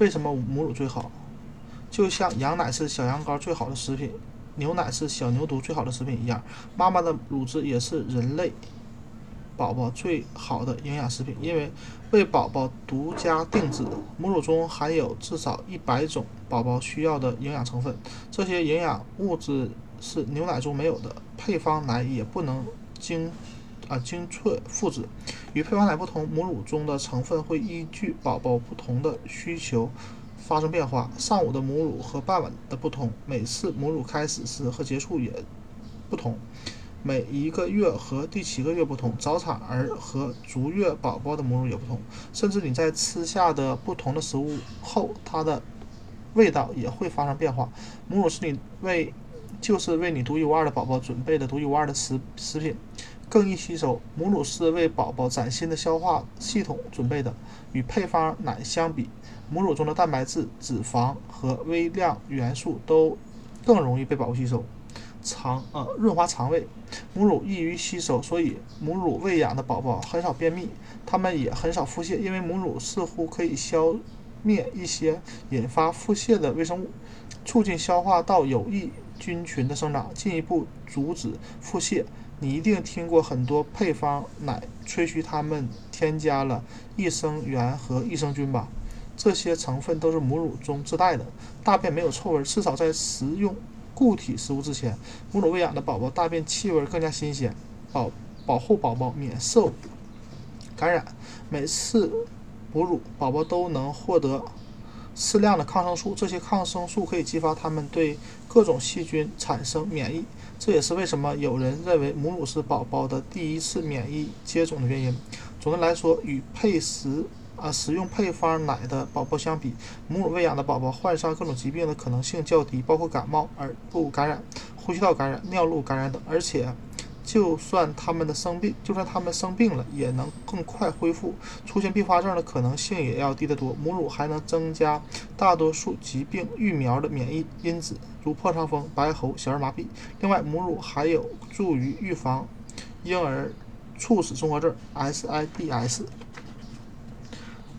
为什么母乳最好？就像羊奶是小羊羔最好的食品，牛奶是小牛犊最好的食品一样，妈妈的乳汁也是人类宝宝最好的营养食品，因为为宝宝独家定制。母乳中含有至少一百种宝宝需要的营养成分，这些营养物质是牛奶中没有的，配方奶也不能精啊精确复制。与配方奶不同，母乳中的成分会依据宝宝不同的需求发生变化。上午的母乳和傍晚的不同，每次母乳开始时和结束也不同。每一个月和第七个月不同，早产儿和足月宝宝的母乳也不同。甚至你在吃下的不同的食物后，它的味道也会发生变化。母乳是你为就是为你独一无二的宝宝准备的独一无二的食食品。更易吸收，母乳是为宝宝崭新的消化系统准备的。与配方奶相比，母乳中的蛋白质、脂肪和微量元素都更容易被宝宝吸收。肠呃润滑肠胃，母乳易于吸收，所以母乳喂养的宝宝很少便秘，他们也很少腹泻，因为母乳似乎可以消灭一些引发腹泻的微生物，促进消化道有益菌群的生长，进一步阻止腹泻。你一定听过很多配方奶吹嘘他们添加了益生元和益生菌吧？这些成分都是母乳中自带的。大便没有臭味，至少在食用固体食物之前，母乳喂养的宝宝大便气味更加新鲜，保保护宝宝免受感染。每次哺乳，宝宝都能获得适量的抗生素，这些抗生素可以激发他们对各种细菌产生免疫。这也是为什么有人认为母乳是宝宝的第一次免疫接种的原因。总的来说，与配食啊食用配方奶的宝宝相比，母乳喂养的宝宝患上各种疾病的可能性较低，包括感冒、耳部感染、呼吸道感染、尿路感染等。而且，就算他们的生病，就算他们生病了，也能更快恢复，出现并发症的可能性也要低得多。母乳还能增加大多数疾病疫苗的免疫因子。如破伤风、白喉、小儿麻痹。另外，母乳还有助于预防婴儿猝死综合症 （SIDS）。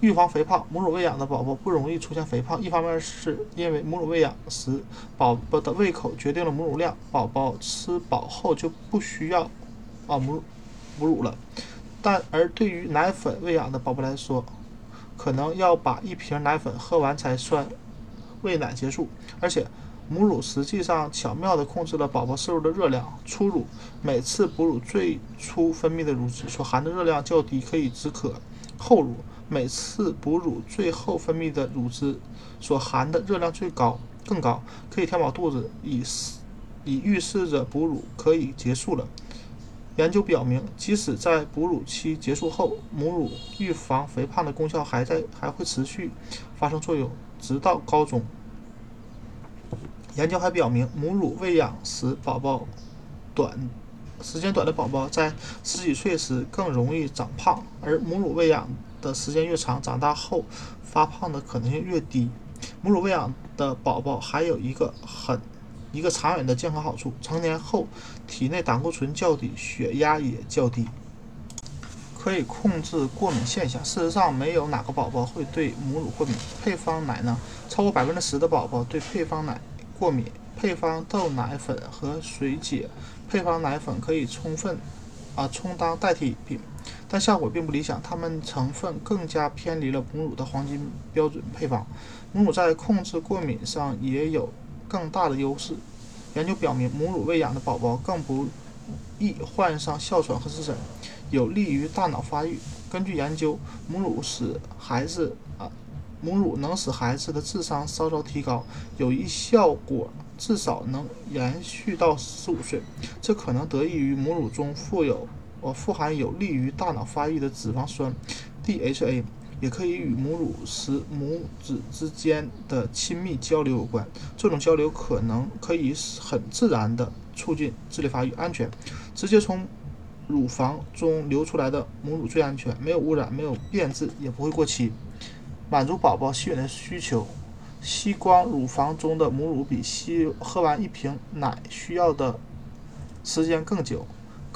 预防肥胖，母乳喂养的宝宝不容易出现肥胖。一方面是因为母乳喂养时，宝宝的胃口决定了母乳量，宝宝吃饱后就不需要啊母母乳了。但而对于奶粉喂养的宝宝来说，可能要把一瓶奶粉喝完才算喂奶结束，而且。母乳实际上巧妙地控制了宝宝摄入的热量。初乳每次哺乳最初分泌的乳汁所含的热量较低，可以止渴；后乳每次哺乳最后分泌的乳汁所含的热量最高，更高，可以填饱肚子，以以预示着哺乳可以结束了。研究表明，即使在哺乳期结束后，母乳预防肥胖的功效还在，还会持续发生作用，直到高中。研究还表明，母乳喂养时，宝宝短时间短的宝宝在十几岁时更容易长胖，而母乳喂养的时间越长，长大后发胖的可能性越低。母乳喂养的宝宝还有一个很一个长远的健康好处：成年后体内胆固醇较低，血压也较低，可以控制过敏现象。事实上，没有哪个宝宝会对母乳过敏。配方奶呢？超过百分之十的宝宝对配方奶。过敏配方豆奶粉和水解配方奶粉可以充分啊充当代替品，但效果并不理想，它们成分更加偏离了母乳的黄金标准配方。母乳在控制过敏上也有更大的优势。研究表明，母乳喂养的宝宝更不易患上哮喘和湿疹，有利于大脑发育。根据研究，母乳使孩子啊。母乳能使孩子的智商稍稍提高，有一效果至少能延续到十五岁。这可能得益于母乳中富有呃富含有利于大脑发育的脂肪酸 DHA，也可以与母乳时母子之间的亲密交流有关。这种交流可能可以很自然地促进智力发育。安全，直接从乳房中流出来的母乳最安全，没有污染，没有变质，也不会过期。满足宝宝吸吮的需求，吸光乳房中的母乳比吸喝完一瓶奶需要的时间更久，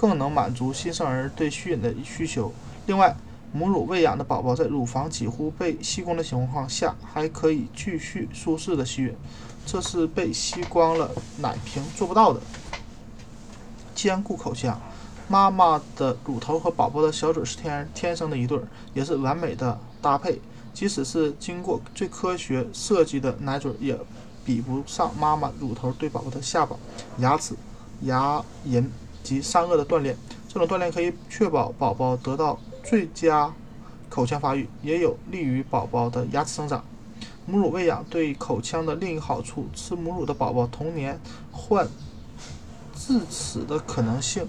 更能满足新生儿对吸吮的需求。另外，母乳喂养的宝宝在乳房几乎被吸光的情况下，还可以继续舒适的吸吮，这是被吸光了奶瓶做不到的。坚固口腔，妈妈的乳头和宝宝的小嘴是天天生的一对，也是完美的搭配。即使是经过最科学设计的奶嘴，也比不上妈妈乳头对宝宝的下巴、牙齿、牙龈及上颚的锻炼。这种锻炼可以确保宝宝得到最佳口腔发育，也有利于宝宝的牙齿生长。母乳喂养对口腔的另一好处，吃母乳的宝宝童年患智齿的可能性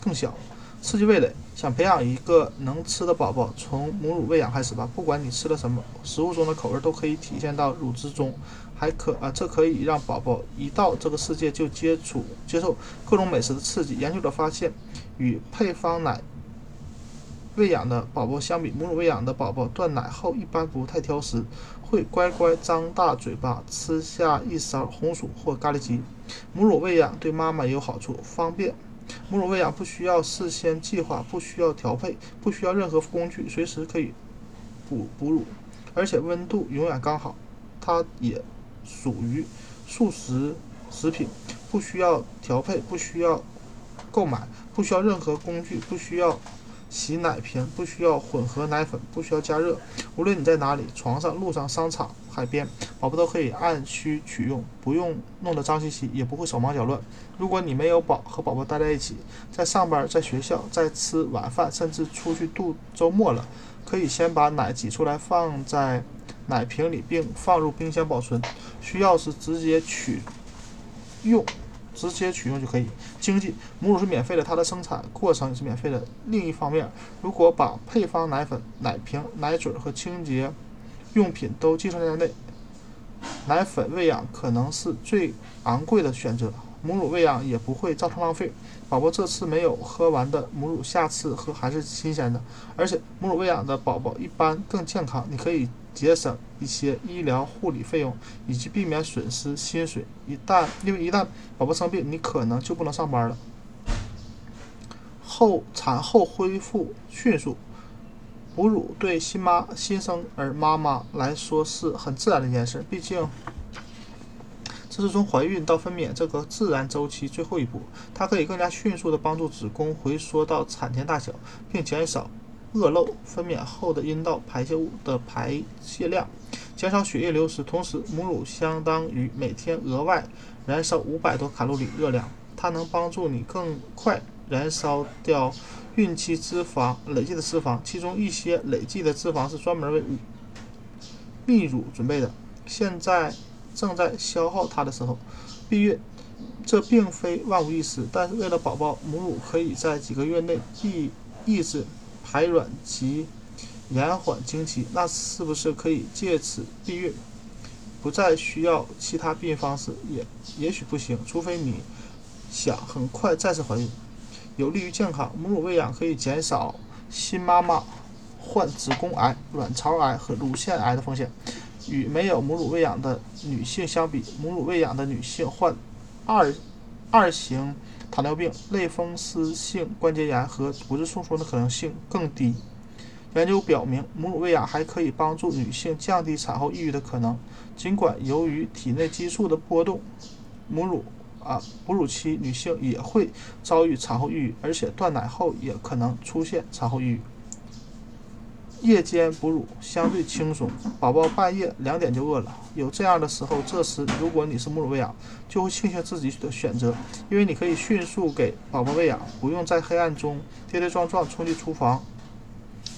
更小。刺激味蕾。想培养一个能吃的宝宝，从母乳喂养开始吧。不管你吃了什么，食物中的口味都可以体现到乳汁中，还可啊，这可以让宝宝一到这个世界就接触接受各种美食的刺激。研究者发现，与配方奶喂养的宝宝相比，母乳喂养的宝宝断奶后一般不太挑食，会乖乖张大嘴巴吃下一勺红薯或咖喱鸡。母乳喂养对妈妈也有好处，方便。母乳喂养不需要事先计划，不需要调配，不需要任何工具，随时可以哺哺乳，而且温度永远刚好。它也属于速食食品，不需要调配，不需要购买，不需要任何工具，不需要。洗奶瓶不需要混合奶粉，不需要加热。无论你在哪里，床上、路上、商场、海边，宝宝都可以按需取用，不用弄得脏兮兮，也不会手忙脚乱。如果你没有宝和宝宝待在一起，在上班、在学校、在吃晚饭，甚至出去度周末了，可以先把奶挤出来放在奶瓶里，并放入冰箱保存，需要时直接取用。直接取用就可以，经济母乳是免费的，它的生产过程也是免费的。另一方面，如果把配方奶粉、奶瓶、奶嘴和清洁用品都计算在内，奶粉喂养可能是最昂贵的选择。母乳喂养也不会造成浪费，宝宝这次没有喝完的母乳，下次喝还是新鲜的。而且母乳喂养的宝宝一般更健康，你可以。节省一些医疗护理费用，以及避免损失薪水。一旦因为一旦宝宝生病，你可能就不能上班了。后产后恢复迅速，哺乳对新妈新生儿妈妈来说是很自然的一件事。毕竟，这是从怀孕到分娩这个自然周期最后一步。它可以更加迅速的帮助子宫回缩到产前大小，并减少。恶露分娩后的阴道排泄物的排泄量，减少血液流失。同时，母乳相当于每天额外燃烧五百多卡路里热量，它能帮助你更快燃烧掉孕期脂肪累积的脂肪，其中一些累积的脂肪是专门为泌乳准备的，现在正在消耗它的时候。避孕，这并非万无一失，但是为了宝宝，母乳可以在几个月内抑抑制。排卵及延缓经期，那是不是可以借此避孕，不再需要其他避孕方式？也也许不行，除非你想很快再次怀孕。有利于健康，母乳喂养可以减少新妈妈患子宫癌、卵巢癌和乳腺癌的风险。与没有母乳喂养的女性相比，母乳喂养的女性患二二型。糖尿病、类风湿性关节炎和骨质疏松的可能性更低。研究表明，母乳喂养还可以帮助女性降低产后抑郁的可能。尽管由于体内激素的波动，母乳啊哺乳期女性也会遭遇产后抑郁，而且断奶后也可能出现产后抑郁。夜间哺乳相对轻松，宝宝半夜两点就饿了。有这样的时候，这时如果你是母乳喂养，就会庆幸自己的选择，因为你可以迅速给宝宝喂养，不用在黑暗中跌跌撞撞冲进厨房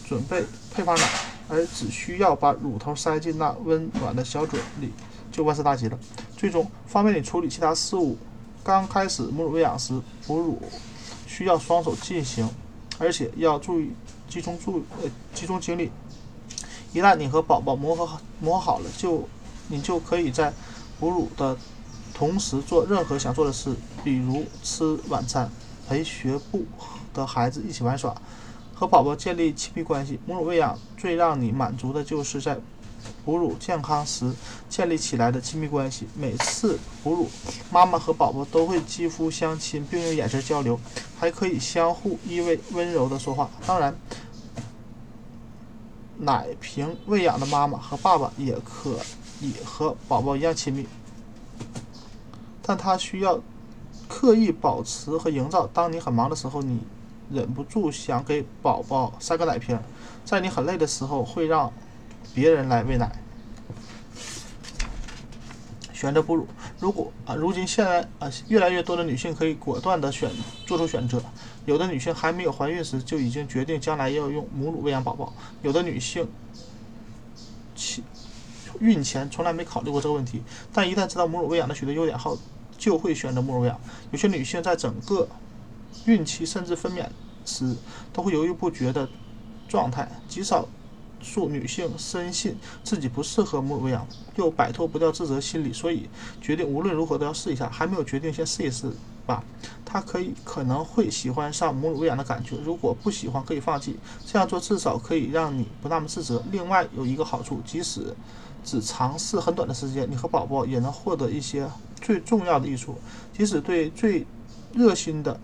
准备配方奶，而只需要把乳头塞进那温暖的小嘴里，就万事大吉了。最终方便你处理其他事务。刚开始母乳喂养时，哺乳需要双手进行，而且要注意。集中注呃集中精力，一旦你和宝宝磨合磨好了，就你就可以在哺乳的同时做任何想做的事，比如吃晚餐、陪学步的孩子一起玩耍、和宝宝建立亲密关系。母乳喂养最让你满足的就是在哺乳健康时建立起来的亲密关系。每次哺乳，妈妈和宝宝都会肌肤相亲，并用眼神交流，还可以相互依偎、温柔地说话。当然。奶瓶喂养的妈妈和爸爸也可以和宝宝一样亲密，但他需要刻意保持和营造。当你很忙的时候，你忍不住想给宝宝塞个奶瓶；在你很累的时候，会让别人来喂奶。选择哺乳，如果啊，如今现在啊，越来越多的女性可以果断的选做出选择。有的女性还没有怀孕时就已经决定将来要用母乳喂养宝宝，有的女性其孕前从来没考虑过这个问题，但一旦知道母乳喂养的许多优点后，就会选择母乳喂养。有些女性在整个孕期甚至分娩时都会犹豫不决的状态，极少。数女性深信自己不适合母乳喂养，又摆脱不掉自责心理，所以决定无论如何都要试一下。还没有决定，先试一试吧。她可以可能会喜欢上母乳喂养的感觉，如果不喜欢可以放弃。这样做至少可以让你不那么自责。另外有一个好处，即使只尝试很短的时间，你和宝宝也能获得一些最重要的益处。即使对最热心的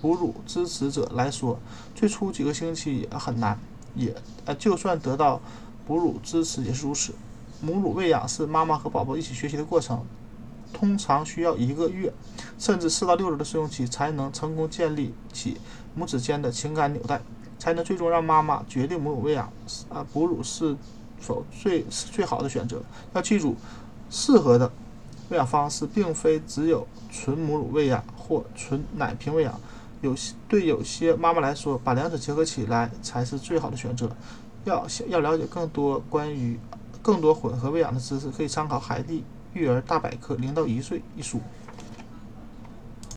哺乳支持者来说，最初几个星期也很难。也呃，就算得到哺乳支持也是如此。母乳喂养是妈妈和宝宝一起学习的过程，通常需要一个月，甚至四到六周的试用期才能成功建立起母子间的情感纽带，才能最终让妈妈决定母乳喂养啊哺乳是否最是最好的选择。要记住，适合的喂养方式并非只有纯母乳喂养或纯奶瓶喂养。有些对有些妈妈来说，把两者结合起来才是最好的选择。要要了解更多关于更多混合喂养的知识，可以参考《海蒂育儿大百科：零到一岁》一书。